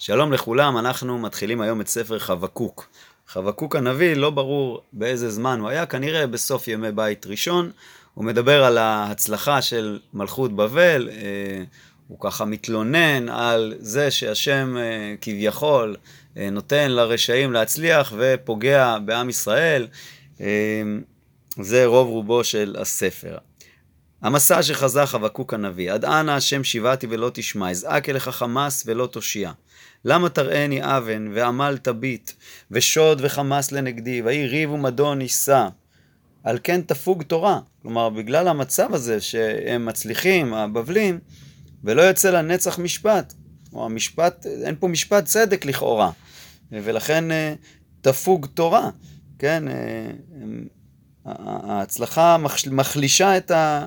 שלום לכולם, אנחנו מתחילים היום את ספר חבקוק. חבקוק הנביא, לא ברור באיזה זמן הוא היה, כנראה בסוף ימי בית ראשון. הוא מדבר על ההצלחה של מלכות בבל, אה, הוא ככה מתלונן על זה שהשם אה, כביכול אה, נותן לרשעים להצליח ופוגע בעם ישראל. זה רוב רובו של הספר. המסע שחזה חבקוק הנביא, עד אנה השם שיבעתי ולא תשמע, אזעק אליך חמס ולא תושיע. למה תראני אבן, ועמל תביט, ושוד וחמס לנגדי, ויהי ריב ומדון יישא. על כן תפוג תורה. כלומר, בגלל המצב הזה שהם מצליחים, הבבלים, ולא יוצא לנצח משפט. או המשפט, אין פה משפט צדק לכאורה. ולכן אה, תפוג תורה. כן, אה, ההצלחה מחלישה את, ה,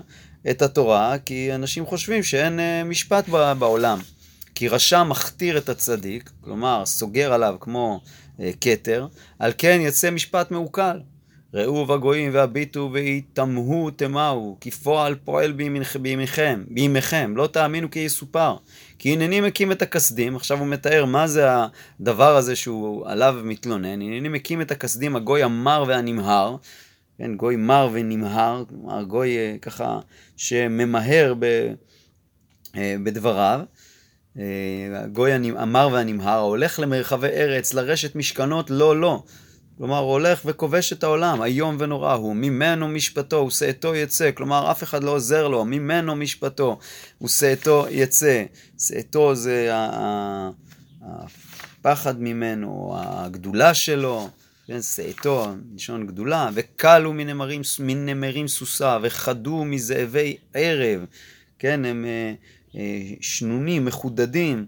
את התורה, כי אנשים חושבים שאין אה, משפט בעולם. כי רשע מכתיר את הצדיק, כלומר סוגר עליו כמו אה, כתר, על כן יצא משפט מעוקל. ראו בגויים והביטו ויתמהו תמהו, כי פועל פועל בימיכם, בימיכם, לא תאמינו כי יסופר. כי הנני מקים את הכסדים, עכשיו הוא מתאר מה זה הדבר הזה שהוא עליו מתלונן, הנני מקים את הכסדים, הגוי המר והנמהר, כן, גוי מר ונמהר, כלומר גוי אה, ככה שממהר ב, אה, בדבריו. הגוי המר והנמהר, ההולך למרחבי ארץ, לרשת משכנות, לא, לא. כלומר, הולך וכובש את העולם, איום ונורא הוא, ממנו משפטו, ושאתו יצא, כלומר, אף אחד לא עוזר לו, ממנו משפטו, ושאתו יצא. שאתו זה הפחד ממנו, הגדולה שלו, כן, שאתו, לשון גדולה, וכלו מנמרים, מנמרים סוסה, וחדו מזאבי ערב, כן, הם... אה, אה, שנונים, מחודדים,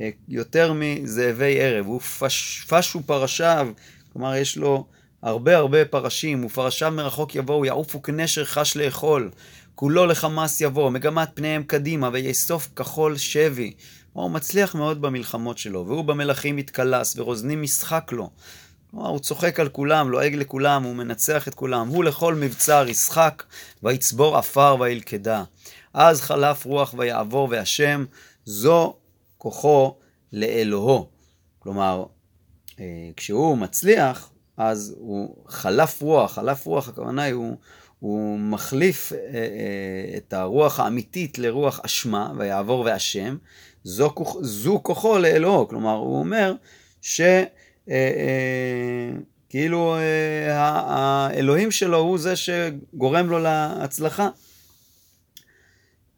אה, יותר מזאבי ערב. הוא פש, פשו פרשיו, כלומר יש לו הרבה הרבה פרשים, ופרשיו מרחוק יבואו, יעופו כנשר חש לאכול. כולו לחמאס יבוא, מגמת פניהם קדימה, ויאסוף כחול שבי. הוא מצליח מאוד במלחמות שלו, והוא במלכים מתקלס, ורוזנים משחק לו. כלומר, הוא צוחק על כולם, לועג לכולם, הוא מנצח את כולם. הוא לכל מבצר ישחק, ויצבור עפר וילכדה. אז חלף רוח ויעבור, והשם זו כוחו לאלוהו. כלומר, אה, כשהוא מצליח, אז הוא חלף רוח, חלף רוח, הכוונה היא, הוא, הוא מחליף אה, אה, את הרוח האמיתית לרוח אשמה, ויעבור והשם, זו, זו כוחו לאלוהו. כלומר, הוא אומר ש... כאילו האלוהים שלו הוא זה שגורם לו להצלחה.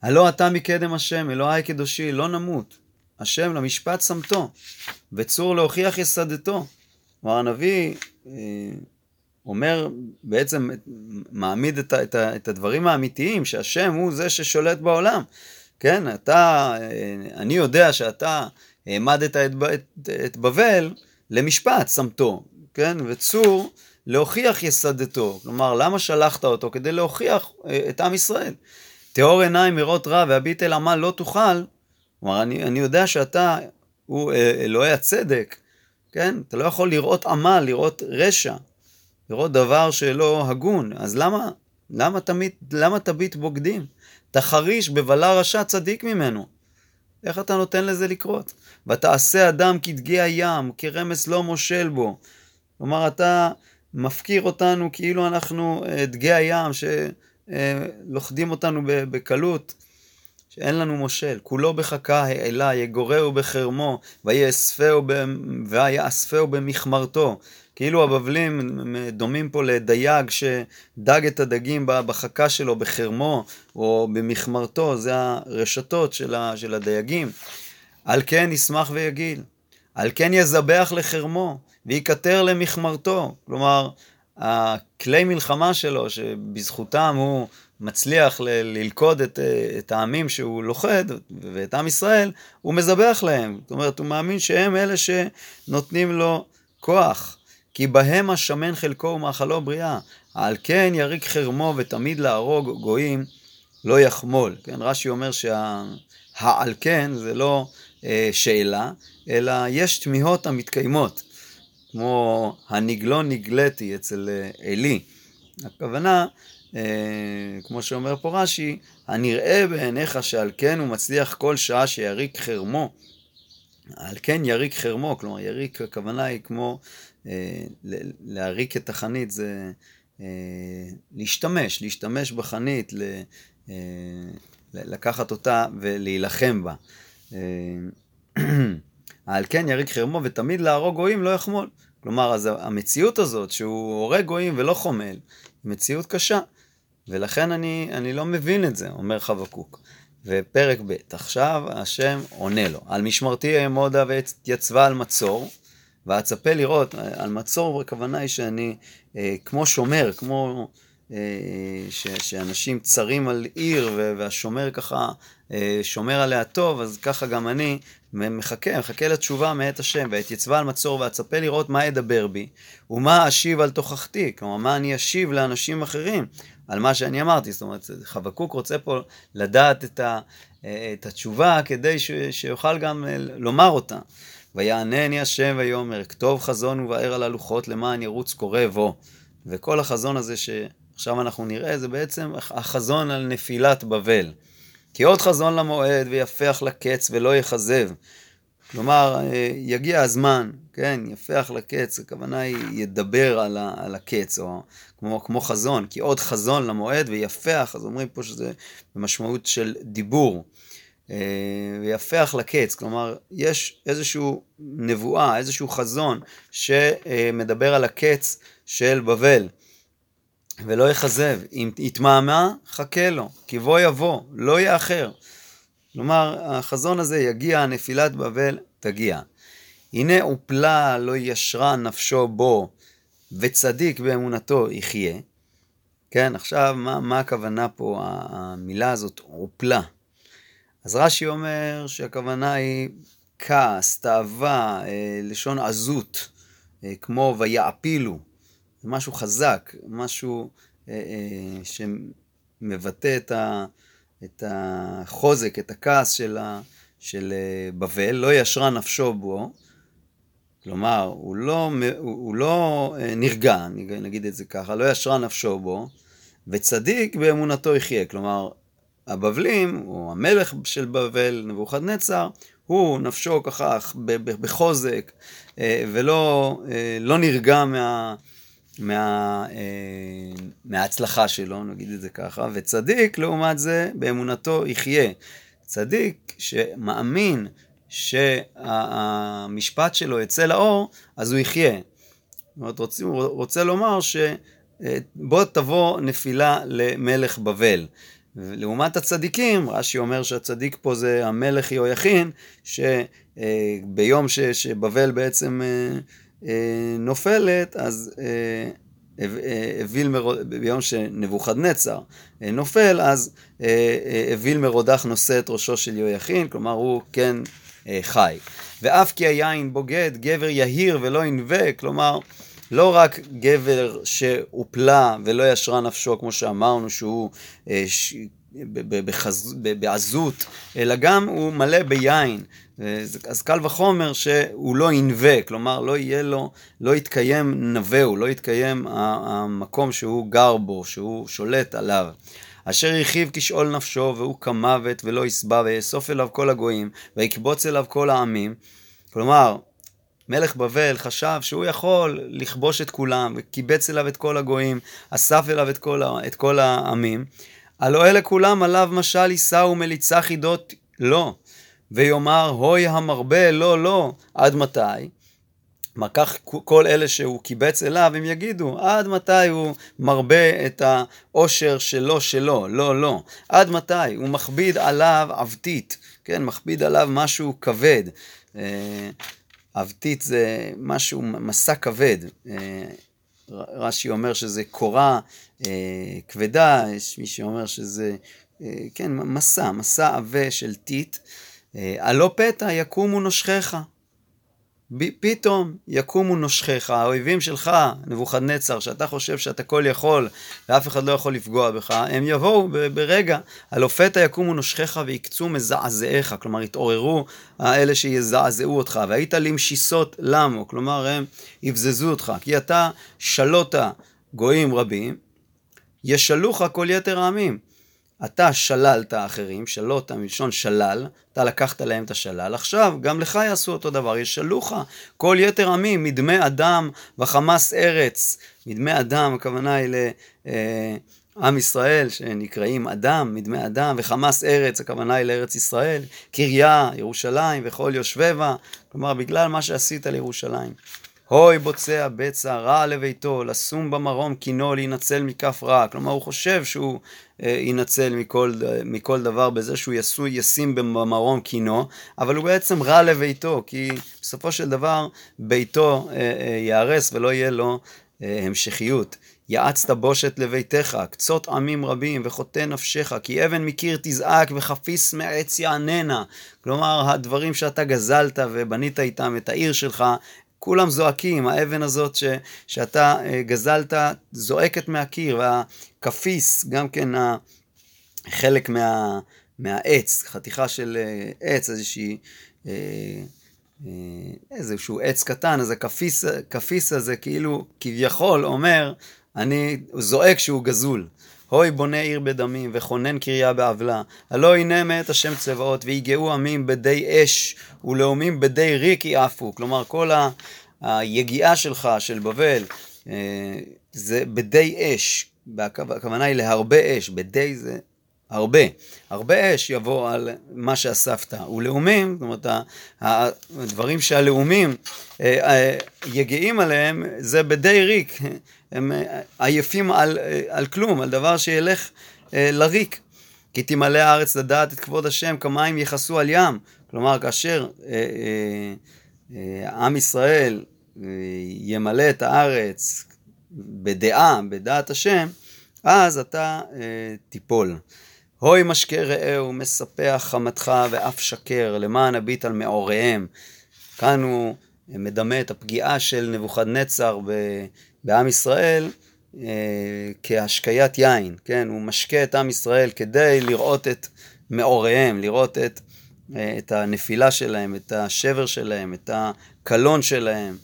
הלא אתה מקדם השם, אלוהי קדושי, לא נמות. השם למשפט שמתו, וצור להוכיח יסדתו. כלומר הנביא אה, אומר, בעצם מעמיד את, את, את הדברים האמיתיים, שהשם הוא זה ששולט בעולם. כן, אתה, אה, אני יודע שאתה העמדת את, את, את בבל למשפט שמתו, כן, וצור להוכיח יסדתו. כלומר, למה שלחת אותו? כדי להוכיח אה, את עם ישראל. טהור עיניים מראות רע והביט אל עמל לא תוכל, כלומר, אני, אני יודע שאתה הוא אה, אלוהי הצדק, כן? אתה לא יכול לראות עמל, לראות רשע, לראות דבר שלא הגון, אז למה, למה תמיד, למה תביט בוגדים? תחריש בבלה רשע צדיק ממנו. איך אתה נותן לזה לקרות? ותעשה אדם כדגי הים, כרמס לא מושל בו. כלומר, אתה מפקיר אותנו כאילו אנחנו אה, דגי הים, ש... אה, לוכדים אותנו בקלות, שאין לנו מושל. כולו בחכה העלה, יגורהו בחרמו, ויאספהו במכמרתו. כאילו הבבלים דומים פה לדייג שדג את הדגים בחכה שלו, בחרמו או במכמרתו, זה הרשתות של הדייגים. על כן ישמח ויגיל, על כן יזבח לחרמו, ויקטר למכמרתו. כלומר, הכלי מלחמה שלו, שבזכותם הוא מצליח ל- ללכוד את, את העמים שהוא לוכד, ואת עם ישראל, הוא מזבח להם. זאת אומרת, הוא מאמין שהם אלה שנותנים לו כוח. כי בהם השמן חלקו ומאכלו בריאה. על כן יריק חרמו ותמיד להרוג גויים לא יחמול. כן, רש"י אומר שהעל כן זה לא אה, שאלה, אלא יש תמיהות המתקיימות. כמו הנגלו נגלתי אצל אה, עלי. הכוונה, אה, כמו שאומר פה רש"י, הנראה בעיניך שעל כן הוא מצליח כל שעה שיריק חרמו על כן יריק חרמו, כלומר יריק הכוונה היא כמו אה, להריק את החנית זה להשתמש, להשתמש בחנית, לקחת אותה ולהילחם בה. על כן יריק חרמו ותמיד להרוג גויים לא יחמול. כלומר, אז המציאות הזאת שהוא הורג גויים ולא חומל, היא מציאות קשה. ולכן אני, אני לא מבין את זה, אומר חבקוק. ופרק ב', עכשיו השם עונה לו, על משמרתי אעמודה ויצבה על מצור, ואצפה לראות, על מצור הכוונה היא שאני אה, כמו שומר, כמו ש, שאנשים צרים על עיר והשומר ככה אה, שומר עליה טוב, אז ככה גם אני מחכה, מחכה לתשובה מאת השם, ואתייצבה על מצור ואצפה לראות מה ידבר בי, ומה אשיב על תוכחתי, כלומר מה אני אשיב לאנשים אחרים על מה שאני אמרתי, זאת אומרת חבקוק רוצה פה לדעת את, ה, את התשובה כדי ש, שיוכל גם לומר אותה. ויענני השם ויאמר, כתוב חזון ובאר על הלוחות למען ירוץ קורא בו. וכל החזון הזה שעכשיו אנחנו נראה, זה בעצם החזון על נפילת בבל. כי עוד חזון למועד ויפח לקץ ולא יכזב. כלומר, יגיע הזמן, כן, יפח לקץ, הכוונה היא ידבר על, ה, על הקץ, או כמו, כמו חזון, כי עוד חזון למועד ויפח, אז אומרים פה שזה במשמעות של דיבור. אה, ויפח לקץ, כלומר, יש איזושהי נבואה, איזשהו חזון שמדבר על הקץ של בבל. ולא יכזב, אם יתמהמה, חכה לו, כי בוא יבוא, לא יאחר. כלומר, החזון הזה יגיע, נפילת בבל תגיע. הנה הופלה לא ישרה נפשו בו, וצדיק באמונתו יחיה. כן, עכשיו, מה, מה הכוונה פה, המילה הזאת, הופלה? אז רש"י אומר שהכוונה היא כעס, תאווה, אה, לשון עזות, אה, כמו ויעפילו. זה משהו חזק, משהו אה, אה, שמבטא את, ה, את החוזק, את הכעס של, ה, של אה, בבל, לא ישרה נפשו בו, כלומר, הוא לא, הוא, הוא לא אה, נרגע, נגיד את זה ככה, לא ישרה נפשו בו, וצדיק באמונתו יחיה, כלומר, הבבלים, או המלך של בבל, נבוכדנצר, הוא נפשו ככה בחוזק, אה, ולא לא נרגע מה... מה, אה, מההצלחה שלו, נגיד את זה ככה, וצדיק לעומת זה באמונתו יחיה. צדיק שמאמין שהמשפט שלו יצא לאור, אז הוא יחיה. זאת אומרת, רוצים, רוצה לומר שבוא תבוא נפילה למלך בבל. לעומת הצדיקים, רש"י אומר שהצדיק פה זה המלך יהויכין, שביום שבבל בעצם אה, אה, נופלת, אז אוויל אה, מרוד... ביום שנבוכדנצר נופל, אז אוויל מרודח נושא את ראשו של יהויכין, כלומר הוא כן חי. ואף כי היין בוגד, גבר יהיר ולא ינווה, כלומר, לא רק גבר שהופלה ולא ישרה נפשו, כמו שאמרנו, שהוא בעזות, אלא גם הוא מלא ביין. אז קל וחומר שהוא לא ינווה, כלומר לא יהיה לו, לא יתקיים נווהו, לא יתקיים המקום שהוא גר בו, שהוא שולט עליו. אשר הרחיב כשאול נפשו והוא כמוות ולא יסבע ויאסוף אליו כל הגויים ויקבוץ אליו כל העמים. כלומר, מלך בבל חשב שהוא יכול לכבוש את כולם וקיבץ אליו את כל הגויים, אסף אליו את כל, את כל העמים. הלא אלה כולם עליו משל יישאו מליצה חידות לא. ויאמר, הוי המרבה, לא, לא, עד מתי? כלומר, כך כל אלה שהוא קיבץ אליו, הם יגידו, עד מתי הוא מרבה את העושר שלו שלו, לא, לא. עד מתי? הוא מכביד עליו עבתית, כן, מכביד עליו משהו כבד. אה, זה משהו, מסע כבד. אה, רש"י אומר שזה קורה אה, כבדה, יש מי שאומר שזה, כן, מסע, מסע עבה של טיט. הלא פתע יקומו נושכיך. פתאום יקומו נושכיך, האויבים שלך, נבוכדנצר, שאתה חושב שאתה כל יכול ואף אחד לא יכול לפגוע בך, הם יבואו ברגע, הלא פתע יקומו נושכיך ויקצו מזעזעיך, כלומר יתעוררו האלה שיזעזעו אותך, והיית למשיסות למו, כלומר הם יבזזו אותך, כי אתה שלוט גויים רבים, ישלוך כל יתר העמים. אתה שללת אחרים, שלוט מלשון שלל, אתה לקחת להם את השלל, עכשיו גם לך יעשו אותו דבר, ישלוך כל יתר עמים, מדמי אדם וחמס ארץ. מדמי אדם, הכוונה היא לעם ישראל, שנקראים אדם, מדמי אדם, וחמס ארץ, הכוונה היא לארץ ישראל, קריה, ירושלים וכל יושבי בה, כלומר בגלל מה שעשית לירושלים. הוי בוצע בצע רע לביתו, לשום במרום קינו להינצל מכף רע. כלומר, הוא חושב שהוא אה, יינצל מכל, מכל דבר בזה שהוא יסו, ישים במרום קינו, אבל הוא בעצם רע לביתו, כי בסופו של דבר ביתו אה, אה, ייהרס ולא יהיה לו אה, המשכיות. יעצת בושת לביתך, קצות עמים רבים, וחוטא נפשך, כי אבן מקיר תזעק, וחפיס מעץ יעננה. כלומר, הדברים שאתה גזלת ובנית איתם את העיר שלך, כולם זועקים, האבן הזאת ש, שאתה אה, גזלת זועקת מהקיר, והכפיס, גם כן חלק מה, מהעץ, חתיכה של אה, עץ, איזושהי... אה, איזשהו עץ קטן, אז הכפיס, הזה כאילו כביכול אומר, אני זועק שהוא גזול. הוי בונה עיר בדמים, וכונן קריה בעוולה. הלא הנה מאת השם צבאות, ויגעו עמים בדי אש, ולאומים בדי ריק יעפו. כלומר, כל היגיעה שלך, של בבל, אה, זה בדי אש. הכוונה היא להרבה אש, בדי זה הרבה. הרבה אש יבוא על מה שאספת. ולאומים, זאת אומרת, הדברים שהלאומים אה, אה, יגעים עליהם, זה בדי ריק. הם אה, עייפים על, על כלום, על דבר שילך לריק. כי תמלא הארץ לדעת את כבוד השם כמים יכסו על ים. כלומר, כאשר עם ישראל ימלא את הארץ בדעה, בדעת השם, אז אתה תיפול. הוי משקה רעהו, מספח חמתך ואף שקר, למען הביט על מאוריהם. כאן הוא מדמה את הפגיעה של נבוכדנצר בעם ישראל אה, כהשקיית יין, כן? הוא משקה את עם ישראל כדי לראות את מאוריהם, לראות את, אה, את הנפילה שלהם, את השבר שלהם, את הקלון שלהם.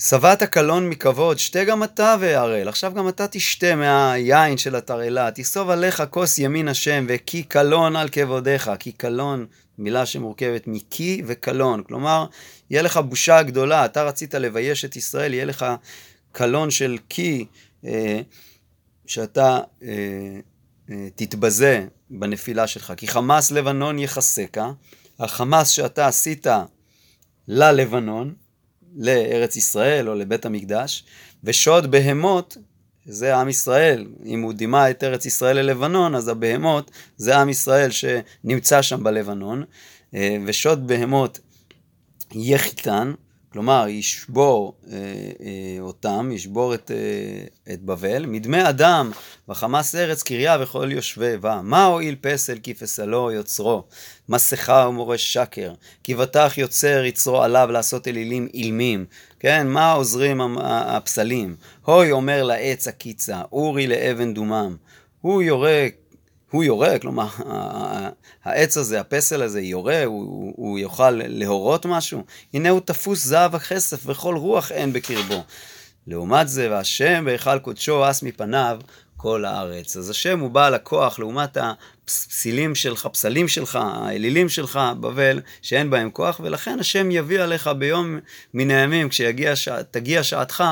שבעת הקלון מכבוד, שתה גם אתה והרל. עכשיו גם אתה תשתה מהיין של התרעלה. תסוב עליך כוס ימין השם, וכי קלון על כבודיך. כי קלון, מילה שמורכבת מקי וקלון. כלומר, יהיה לך בושה גדולה. אתה רצית לבייש את ישראל, יהיה לך קלון של קי, אה, שאתה אה, אה, תתבזה בנפילה שלך. כי חמאס לבנון יחסקה. החמאס שאתה עשית ללבנון, לארץ ישראל או לבית המקדש, ושוד בהמות זה עם ישראל. אם הוא דימה את ארץ ישראל ללבנון, אז הבהמות זה עם ישראל שנמצא שם בלבנון, אה, ושוד בהמות יחיתן, כלומר ישבור אה, אה, אותם, ישבור את, אה, את בבל, מדמי אדם וחמאס ארץ קריה וכל יושבי בה. מה הועיל פסל כי פסלו יוצרו, מסכה ומורש שקר, כי בטח יוצר יצרו עליו לעשות אלילים אילמים. כן, מה עוזרים הפסלים? הוי אומר לעץ הקיצה, אורי לאבן דומם. הוא יורה הוא יורה, כלומר, העץ הזה, הפסל הזה יורה, הוא, הוא יוכל להורות משהו? הנה הוא תפוס זהב הכסף וכל רוח אין בקרבו. לעומת זה, והשם בהיכל קודשו אס מפניו כל הארץ. אז השם הוא בעל הכוח לעומת הפסילים שלך, פסלים שלך, האלילים שלך, בבל, שאין בהם כוח, ולכן השם יביא עליך ביום מן הימים, כשתגיע שעתך,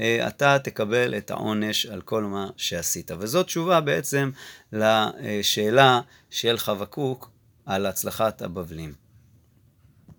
אתה תקבל את העונש על כל מה שעשית. וזאת תשובה בעצם לשאלה של חבקוק על הצלחת הבבלים.